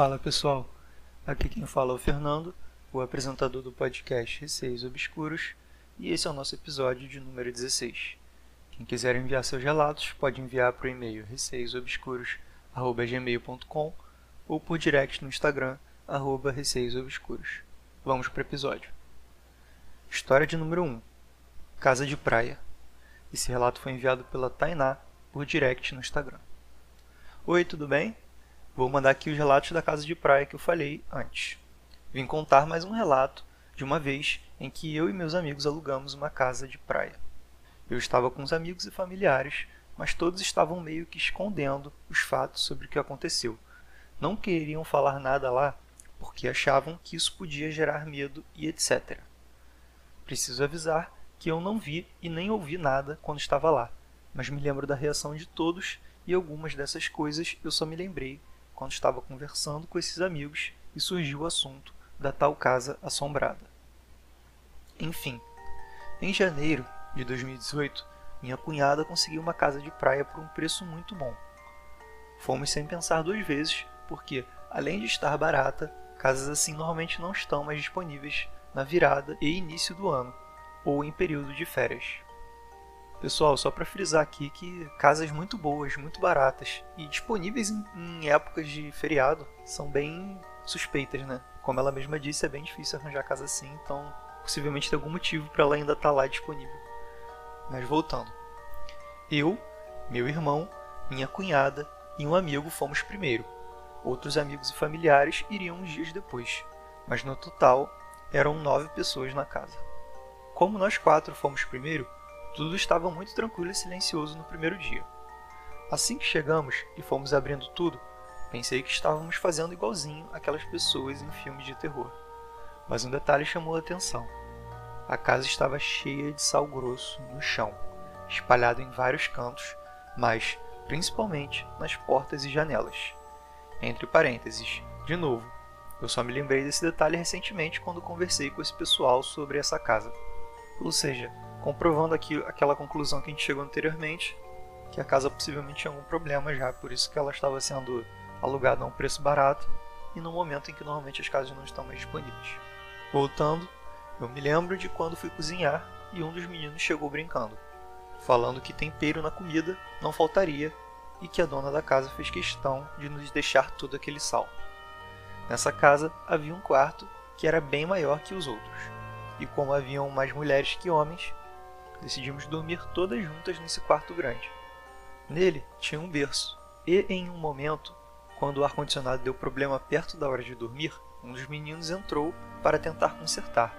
Fala pessoal, aqui quem fala é o Fernando, o apresentador do podcast Receios Obscuros, e esse é o nosso episódio de número 16. Quem quiser enviar seus relatos pode enviar para o e-mail receiosobscuros.gmail.com ou por direct no Instagram, arroba receiosobscuros. Vamos para o episódio. História de número 1 Casa de Praia. Esse relato foi enviado pela Tainá por direct no Instagram. Oi, tudo bem? Vou mandar aqui os relatos da casa de praia que eu falei antes. Vim contar mais um relato de uma vez em que eu e meus amigos alugamos uma casa de praia. Eu estava com os amigos e familiares, mas todos estavam meio que escondendo os fatos sobre o que aconteceu. Não queriam falar nada lá porque achavam que isso podia gerar medo e etc. Preciso avisar que eu não vi e nem ouvi nada quando estava lá, mas me lembro da reação de todos e algumas dessas coisas eu só me lembrei quando estava conversando com esses amigos e surgiu o assunto da tal casa assombrada. Enfim, em janeiro de 2018, minha cunhada conseguiu uma casa de praia por um preço muito bom. Fomos sem pensar duas vezes, porque, além de estar barata, casas assim normalmente não estão mais disponíveis na virada e início do ano, ou em período de férias. Pessoal, só para frisar aqui que casas muito boas, muito baratas e disponíveis em, épocas de feriado são bem suspeitas, né? Como ela mesma disse, é bem difícil arranjar casa assim, então possivelmente tem algum motivo para ela ainda estar tá lá disponível. Mas voltando. Eu, meu irmão, minha cunhada e um amigo fomos primeiro. Outros amigos e familiares iriam uns dias depois, mas no total eram nove pessoas na casa. Como nós quatro fomos primeiro, tudo estava muito tranquilo e silencioso no primeiro dia. Assim que chegamos e fomos abrindo tudo, pensei que estávamos fazendo igualzinho aquelas pessoas em filmes de terror. Mas um detalhe chamou a atenção. A casa estava cheia de sal grosso no chão, espalhado em vários cantos, mas principalmente nas portas e janelas. Entre parênteses, de novo, eu só me lembrei desse detalhe recentemente quando conversei com esse pessoal sobre essa casa. Ou seja, comprovando aqui aquela conclusão que a gente chegou anteriormente, que a casa possivelmente tinha algum problema já, por isso que ela estava sendo alugada a um preço barato e no momento em que normalmente as casas não estão mais disponíveis. Voltando, eu me lembro de quando fui cozinhar e um dos meninos chegou brincando, falando que tempero na comida não faltaria e que a dona da casa fez questão de nos deixar todo aquele sal. Nessa casa havia um quarto que era bem maior que os outros, e como haviam mais mulheres que homens, decidimos dormir todas juntas nesse quarto grande. Nele tinha um berço, e em um momento, quando o ar-condicionado deu problema perto da hora de dormir, um dos meninos entrou para tentar consertar.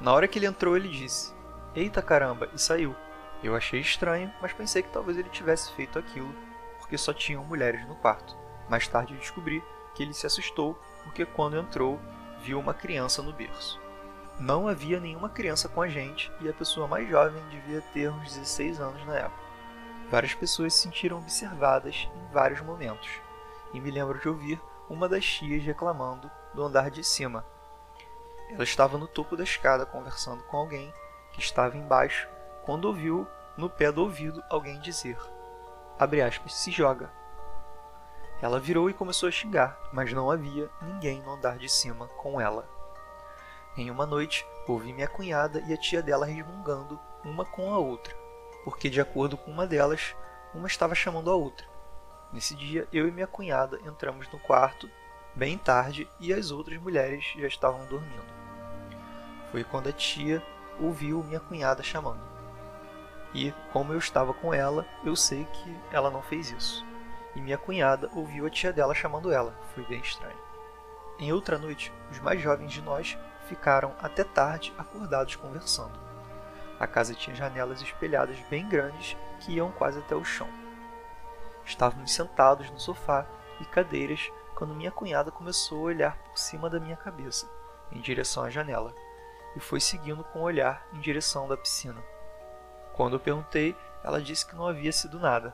Na hora que ele entrou, ele disse: Eita caramba! e saiu. Eu achei estranho, mas pensei que talvez ele tivesse feito aquilo porque só tinham mulheres no quarto. Mais tarde descobri que ele se assustou porque, quando entrou, viu uma criança no berço. Não havia nenhuma criança com a gente e a pessoa mais jovem devia ter uns 16 anos na época. Várias pessoas se sentiram observadas em vários momentos, e me lembro de ouvir uma das tias reclamando do andar de cima. Ela estava no topo da escada conversando com alguém que estava embaixo quando ouviu no pé do ouvido alguém dizer: aspas, se joga. Ela virou e começou a xingar, mas não havia ninguém no andar de cima com ela. Em uma noite, ouvi minha cunhada e a tia dela resmungando uma com a outra, porque, de acordo com uma delas, uma estava chamando a outra. Nesse dia, eu e minha cunhada entramos no quarto bem tarde e as outras mulheres já estavam dormindo. Foi quando a tia ouviu minha cunhada chamando. E, como eu estava com ela, eu sei que ela não fez isso. E minha cunhada ouviu a tia dela chamando ela. Foi bem estranho. Em outra noite, os mais jovens de nós ficaram até tarde acordados conversando. A casa tinha janelas espelhadas bem grandes que iam quase até o chão. Estávamos sentados no sofá e cadeiras quando minha cunhada começou a olhar por cima da minha cabeça, em direção à janela, e foi seguindo com o olhar em direção da piscina. Quando eu perguntei, ela disse que não havia sido nada,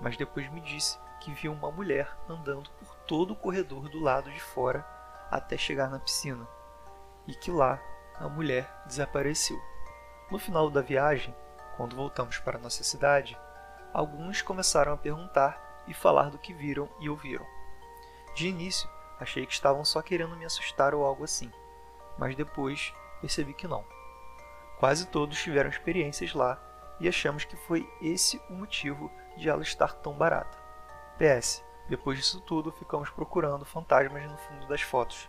mas depois me disse que viu uma mulher andando por todo o corredor do lado de fora até chegar na piscina e que lá a mulher desapareceu. No final da viagem, quando voltamos para nossa cidade, alguns começaram a perguntar e falar do que viram e ouviram. De início, Achei que estavam só querendo me assustar ou algo assim, mas depois percebi que não. Quase todos tiveram experiências lá e achamos que foi esse o motivo de ela estar tão barata. PS, depois disso tudo ficamos procurando fantasmas no fundo das fotos,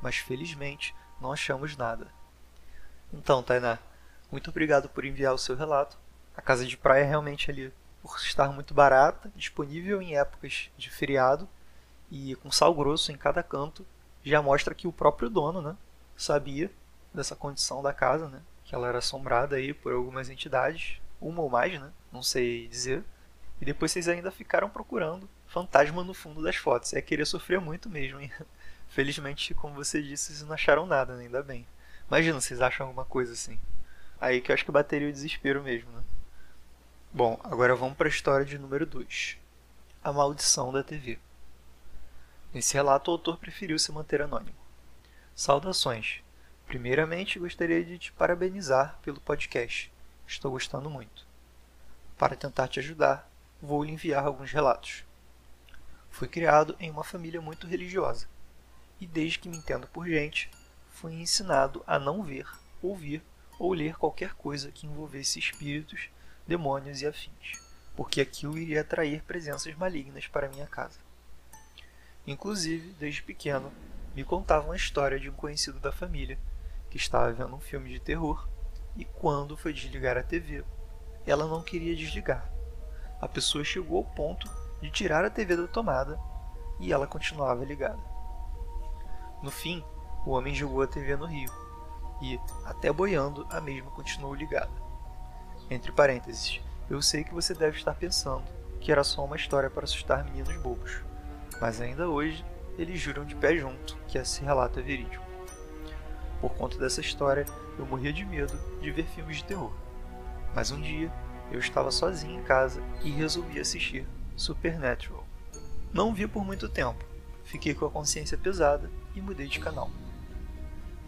mas felizmente não achamos nada. Então, Tainá, muito obrigado por enviar o seu relato. A casa de praia é realmente ali, por estar muito barata, disponível em épocas de feriado e com sal grosso em cada canto, já mostra que o próprio dono, né, sabia dessa condição da casa, né, que ela era assombrada aí por algumas entidades, uma ou mais, né, não sei dizer. E depois vocês ainda ficaram procurando fantasma no fundo das fotos. É querer sofrer muito mesmo, hein? Felizmente, como você disse, vocês não acharam nada, né? ainda bem. Imagina, vocês acham alguma coisa assim. Aí que eu acho que bateria o desespero mesmo, né? Bom, agora vamos para a história de número 2. A maldição da TV. Nesse relato, o autor preferiu se manter anônimo. Saudações. Primeiramente, gostaria de te parabenizar pelo podcast. Estou gostando muito. Para tentar te ajudar, vou lhe enviar alguns relatos. Fui criado em uma família muito religiosa e, desde que me entendo por gente, fui ensinado a não ver, ouvir ou ler qualquer coisa que envolvesse espíritos, demônios e afins, porque aquilo iria atrair presenças malignas para minha casa. Inclusive, desde pequeno, me contavam a história de um conhecido da família que estava vendo um filme de terror e, quando foi desligar a TV, ela não queria desligar. A pessoa chegou ao ponto de tirar a TV da tomada e ela continuava ligada. No fim, o homem jogou a TV no rio e, até boiando, a mesma continuou ligada. Entre parênteses, eu sei que você deve estar pensando que era só uma história para assustar meninos bobos, mas ainda hoje eles juram de pé junto que esse relato é verídico. Por conta dessa história, eu morria de medo de ver filmes de terror. Mas um dia, eu estava sozinho em casa e resolvi assistir Supernatural. Não vi por muito tempo, fiquei com a consciência pesada e mudei de canal.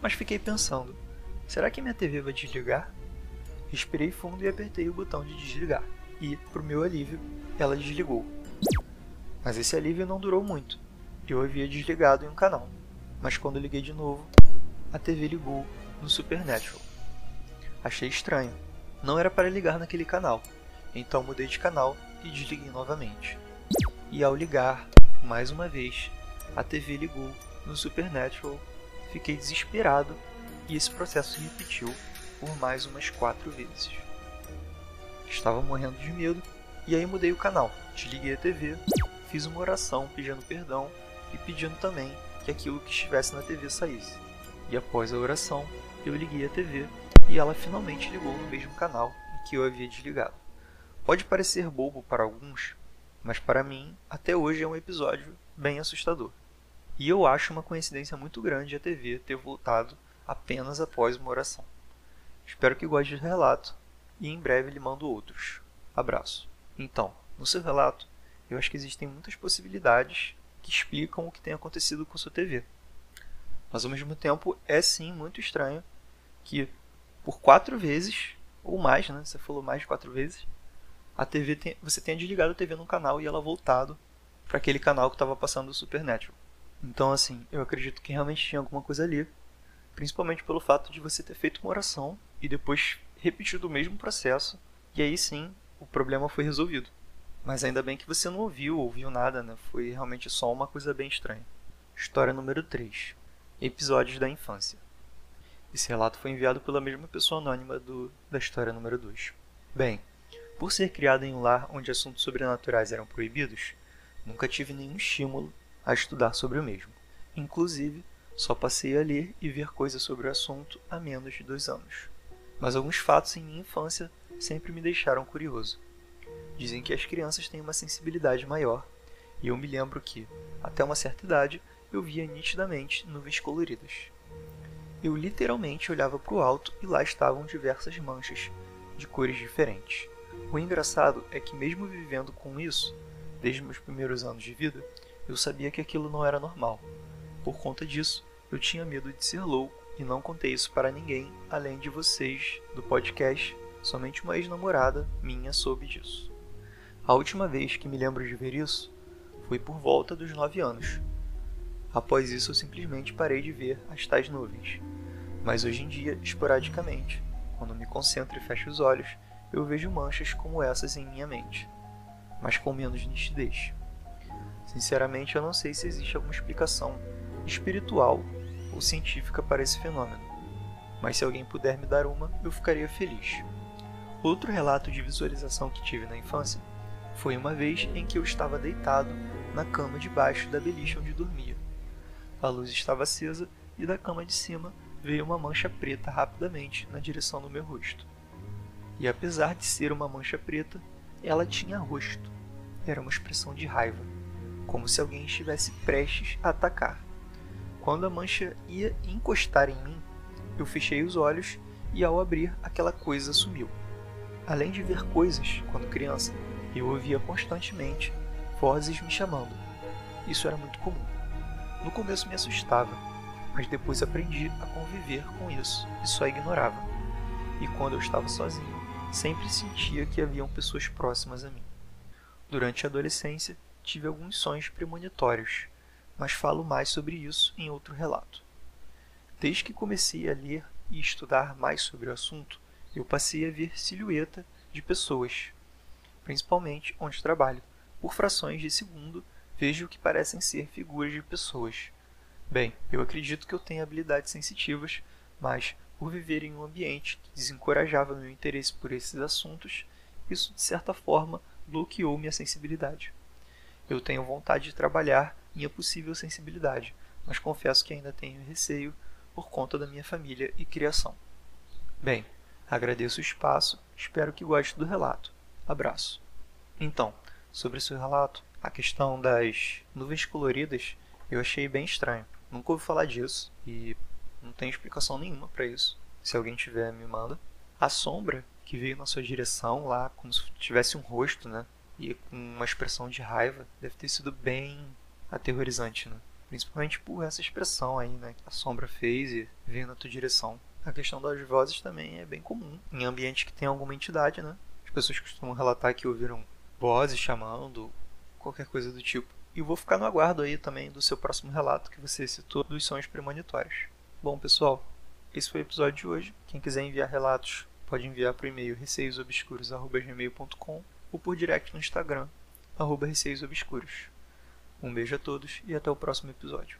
Mas fiquei pensando: será que minha TV vai desligar? Respirei fundo e apertei o botão de desligar, e, para o meu alívio, ela desligou. Mas esse alívio não durou muito. Eu havia desligado em um canal, mas quando liguei de novo, a TV ligou no Supernatural. Achei estranho. Não era para ligar naquele canal, então mudei de canal e desliguei novamente. E ao ligar, mais uma vez, a TV ligou no Supernatural. Fiquei desesperado e esse processo se repetiu por mais umas quatro vezes. Estava morrendo de medo e aí mudei o canal, desliguei a TV, fiz uma oração pedindo perdão e pedindo também que aquilo que estivesse na TV saísse. E após a oração, eu liguei a TV e ela finalmente ligou no mesmo canal em que eu havia desligado. Pode parecer bobo para alguns, mas para mim, até hoje é um episódio bem assustador. E eu acho uma coincidência muito grande a TV ter voltado apenas após uma oração. Espero que goste do relato e em breve lhe mando outros. Abraço. Então, no seu relato, eu acho que existem muitas possibilidades que explicam o que tem acontecido com sua TV. Mas ao mesmo tempo é sim muito estranho que por quatro vezes, ou mais, né? Você falou mais de quatro vezes, a TV tem, você tenha desligado a TV num canal e ela voltado para aquele canal que estava passando o Supernatural. Então, assim, eu acredito que realmente tinha alguma coisa ali, principalmente pelo fato de você ter feito uma oração e depois repetido o mesmo processo, e aí sim o problema foi resolvido. Mas ainda bem que você não ouviu, ouviu nada, né? Foi realmente só uma coisa bem estranha. História número 3. Episódios da infância. Esse relato foi enviado pela mesma pessoa anônima do, da história número 2. Bem, por ser criado em um lar onde assuntos sobrenaturais eram proibidos, nunca tive nenhum estímulo a estudar sobre o mesmo. Inclusive, só passei a ler e ver coisas sobre o assunto há menos de dois anos. Mas alguns fatos em minha infância sempre me deixaram curioso. Dizem que as crianças têm uma sensibilidade maior, e eu me lembro que, até uma certa idade, eu via nitidamente nuvens coloridas. Eu literalmente olhava para o alto e lá estavam diversas manchas, de cores diferentes. O engraçado é que, mesmo vivendo com isso, desde meus primeiros anos de vida, eu sabia que aquilo não era normal. Por conta disso, eu tinha medo de ser louco e não contei isso para ninguém além de vocês do podcast. Somente uma ex-namorada minha soube disso. A última vez que me lembro de ver isso foi por volta dos 9 anos, Após isso, eu simplesmente parei de ver as tais nuvens. Mas hoje em dia, esporadicamente, quando me concentro e fecho os olhos, eu vejo manchas como essas em minha mente, mas com menos nitidez. Sinceramente, eu não sei se existe alguma explicação espiritual ou científica para esse fenômeno, mas se alguém puder me dar uma, eu ficaria feliz. Outro relato de visualização que tive na infância foi uma vez em que eu estava deitado na cama de baixo da beliche onde dormia. A luz estava acesa e da cama de cima veio uma mancha preta rapidamente na direção do meu rosto. E apesar de ser uma mancha preta, ela tinha rosto. Era uma expressão de raiva, como se alguém estivesse prestes a atacar. Quando a mancha ia encostar em mim, eu fechei os olhos e ao abrir, aquela coisa sumiu. Além de ver coisas, quando criança, eu ouvia constantemente vozes me chamando. Isso era muito comum. No começo me assustava, mas depois aprendi a conviver com isso e só ignorava. E quando eu estava sozinho, sempre sentia que haviam pessoas próximas a mim. Durante a adolescência, tive alguns sonhos premonitórios, mas falo mais sobre isso em outro relato. Desde que comecei a ler e estudar mais sobre o assunto, eu passei a ver silhueta de pessoas, principalmente onde trabalho. Por frações de segundo, vejo o que parecem ser figuras de pessoas, Bem, eu acredito que eu tenho habilidades sensitivas, mas por viver em um ambiente que desencorajava meu interesse por esses assuntos, isso de certa forma bloqueou minha sensibilidade. Eu tenho vontade de trabalhar minha possível sensibilidade, mas confesso que ainda tenho receio por conta da minha família e criação. Bem, agradeço o espaço, espero que goste do relato. Abraço. Então, sobre seu relato, a questão das nuvens coloridas eu achei bem estranho. Nunca ouvi falar disso e não tem explicação nenhuma para isso. Se alguém tiver, me manda. A sombra que veio na sua direção lá, como se tivesse um rosto, né? E com uma expressão de raiva, deve ter sido bem aterrorizante, né? Principalmente por essa expressão aí, né? Que a sombra fez e veio na tua direção. A questão das vozes também é bem comum em ambientes que tem alguma entidade, né? As pessoas costumam relatar que ouviram vozes chamando, qualquer coisa do tipo. E vou ficar no aguardo aí também do seu próximo relato que você citou dos sonhos premonitórios. Bom, pessoal, esse foi o episódio de hoje. Quem quiser enviar relatos, pode enviar para o e-mail receiosobscuros.gmail.com ou por direct no Instagram, arroba receiosobscuros. Um beijo a todos e até o próximo episódio.